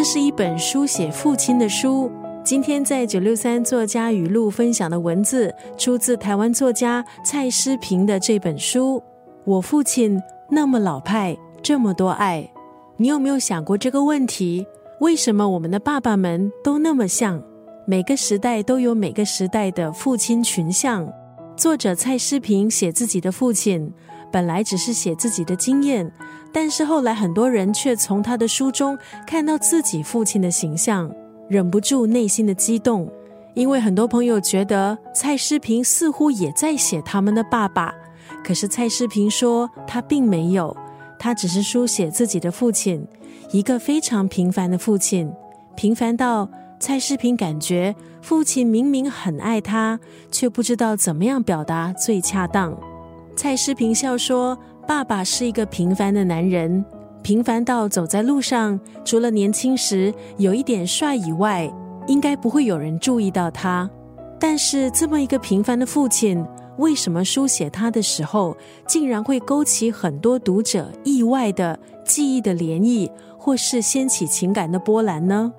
这是一本书写父亲的书。今天在九六三作家语录分享的文字，出自台湾作家蔡诗平的这本书《我父亲那么老派，这么多爱》。你有没有想过这个问题？为什么我们的爸爸们都那么像？每个时代都有每个时代的父亲群像。作者蔡诗平写自己的父亲，本来只是写自己的经验，但是后来很多人却从他的书中看到自己父亲的形象。忍不住内心的激动，因为很多朋友觉得蔡诗平似乎也在写他们的爸爸，可是蔡诗平说他并没有，他只是书写自己的父亲，一个非常平凡的父亲，平凡到蔡诗平感觉父亲明明很爱他，却不知道怎么样表达最恰当。蔡诗平笑说：“爸爸是一个平凡的男人。”平凡到走在路上，除了年轻时有一点帅以外，应该不会有人注意到他。但是这么一个平凡的父亲，为什么书写他的时候，竟然会勾起很多读者意外的记忆的涟漪，或是掀起情感的波澜呢？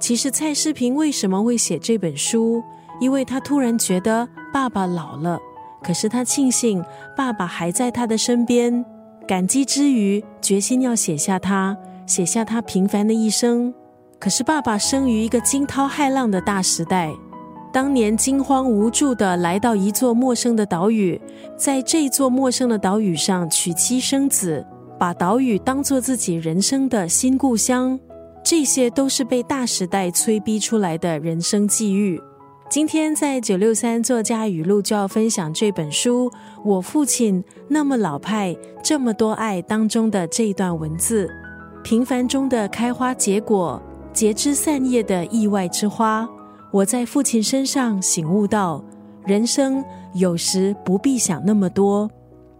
其实蔡诗平为什么会写这本书？因为他突然觉得爸爸老了，可是他庆幸爸爸还在他的身边。感激之余，决心要写下他，写下他平凡的一生。可是，爸爸生于一个惊涛骇浪的大时代，当年惊慌无助的来到一座陌生的岛屿，在这座陌生的岛屿上娶妻生子，把岛屿当做自己人生的新故乡，这些都是被大时代催逼出来的人生际遇。今天在九六三作家语录就要分享这本书《我父亲那么老派，这么多爱》当中的这一段文字：平凡中的开花结果，结枝散叶的意外之花。我在父亲身上醒悟到，人生有时不必想那么多。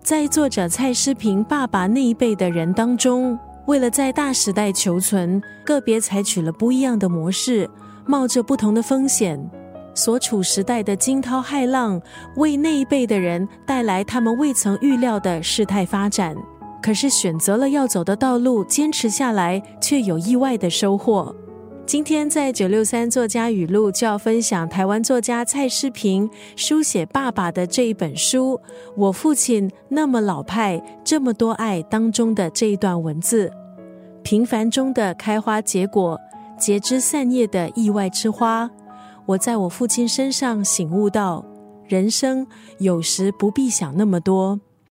在作者蔡诗平爸爸那一辈的人当中，为了在大时代求存，个别采取了不一样的模式，冒着不同的风险。所处时代的惊涛骇浪，为那一辈的人带来他们未曾预料的事态发展。可是选择了要走的道路，坚持下来，却有意外的收获。今天在九六三作家语录就要分享台湾作家蔡诗平书写爸爸的这一本书《我父亲那么老派，这么多爱》当中的这一段文字：平凡中的开花结果，结枝散叶的意外之花。我在我父亲身上醒悟到，人生有时不必想那么多。